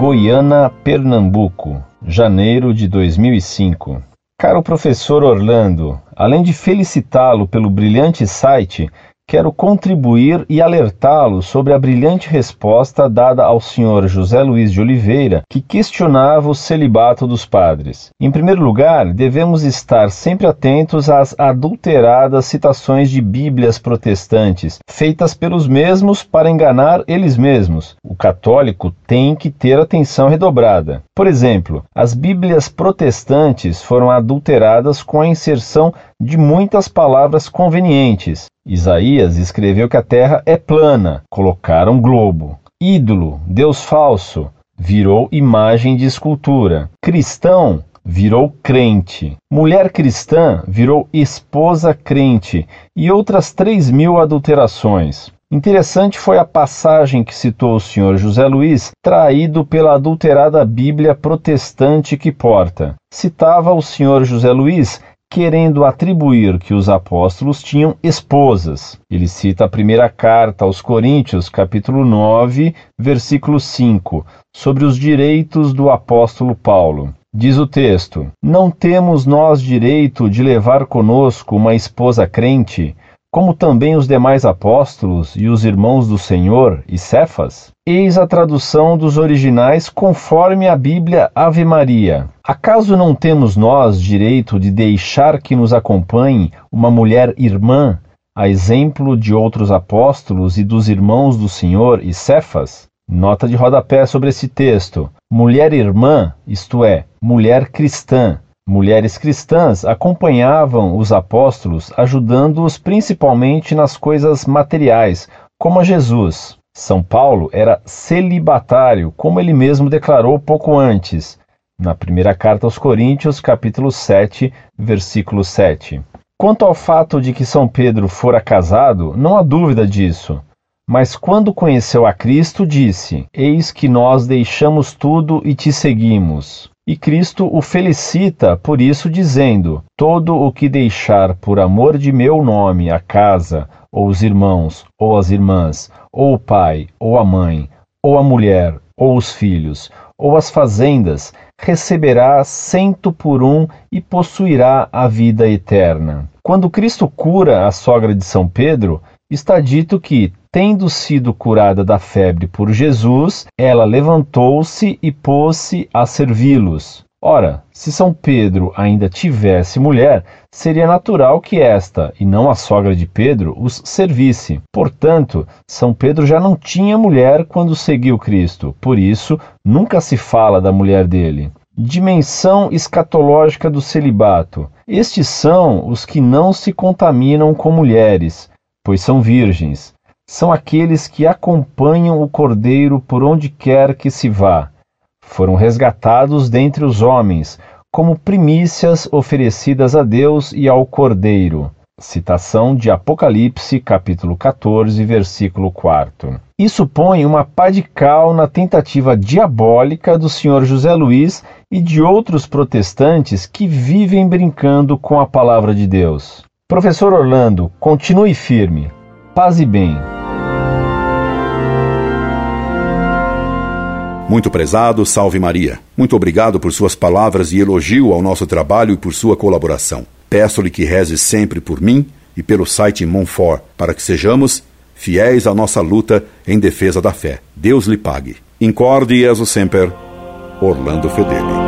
Mariana, Pernambuco, janeiro de 2005. Caro professor Orlando, além de felicitá-lo pelo brilhante site, quero contribuir e alertá-lo sobre a brilhante resposta dada ao senhor José Luiz de Oliveira, que questionava o celibato dos padres. Em primeiro lugar, devemos estar sempre atentos às adulteradas citações de Bíblias protestantes, feitas pelos mesmos para enganar eles mesmos. O católico tem que ter atenção redobrada. Por exemplo, as Bíblias protestantes foram adulteradas com a inserção de muitas palavras convenientes. Isaías escreveu que a terra é plana, colocaram globo. Ídolo, Deus falso, virou imagem de escultura. Cristão, virou crente. Mulher cristã virou esposa crente e outras três mil adulterações. Interessante foi a passagem que citou o senhor José Luiz, traído pela adulterada Bíblia protestante que porta. Citava o senhor José Luiz querendo atribuir que os apóstolos tinham esposas. Ele cita a primeira carta aos Coríntios, capítulo 9, versículo 5, sobre os direitos do apóstolo Paulo. Diz o texto: Não temos nós direito de levar conosco uma esposa crente, como também os demais apóstolos e os irmãos do Senhor e Cefas? Eis a tradução dos originais conforme a Bíblia Ave Maria. Acaso não temos nós direito de deixar que nos acompanhe uma mulher irmã, a exemplo de outros apóstolos e dos irmãos do Senhor e Cefas? Nota de rodapé sobre esse texto: mulher irmã, isto é, mulher cristã, Mulheres cristãs acompanhavam os apóstolos, ajudando-os principalmente nas coisas materiais, como a Jesus. São Paulo era celibatário, como ele mesmo declarou pouco antes, na primeira carta aos Coríntios, capítulo 7, versículo 7. Quanto ao fato de que São Pedro fora casado, não há dúvida disso. Mas quando conheceu a Cristo, disse: Eis que nós deixamos tudo e te seguimos. E Cristo o felicita por isso, dizendo: Todo o que deixar por amor de meu nome a casa, ou os irmãos, ou as irmãs, ou o pai, ou a mãe, ou a mulher, ou os filhos, ou as fazendas, receberá cento por um e possuirá a vida eterna. Quando Cristo cura a sogra de São Pedro, está dito que, tendo sido curada da febre por Jesus, ela levantou-se e pôs-se a servi-los. Ora, se São Pedro ainda tivesse mulher, seria natural que esta, e não a sogra de Pedro, os servisse. Portanto, São Pedro já não tinha mulher quando seguiu Cristo, por isso nunca se fala da mulher dele. Dimensão escatológica do celibato. Estes são os que não se contaminam com mulheres, pois são virgens. São aqueles que acompanham o Cordeiro por onde quer que se vá. Foram resgatados dentre os homens, como primícias oferecidas a Deus e ao Cordeiro. Citação de Apocalipse, capítulo 14, versículo 4. Isso põe uma pá de cal na tentativa diabólica do senhor José Luiz e de outros protestantes que vivem brincando com a palavra de Deus. Professor Orlando, continue firme. Paz e bem. Muito prezado, salve Maria. Muito obrigado por suas palavras e elogio ao nosso trabalho e por sua colaboração. Peço-lhe que reze sempre por mim e pelo site Monfort, para que sejamos fiéis à nossa luta em defesa da fé. Deus lhe pague. Incorde Jesus Semper, Orlando Fedeli.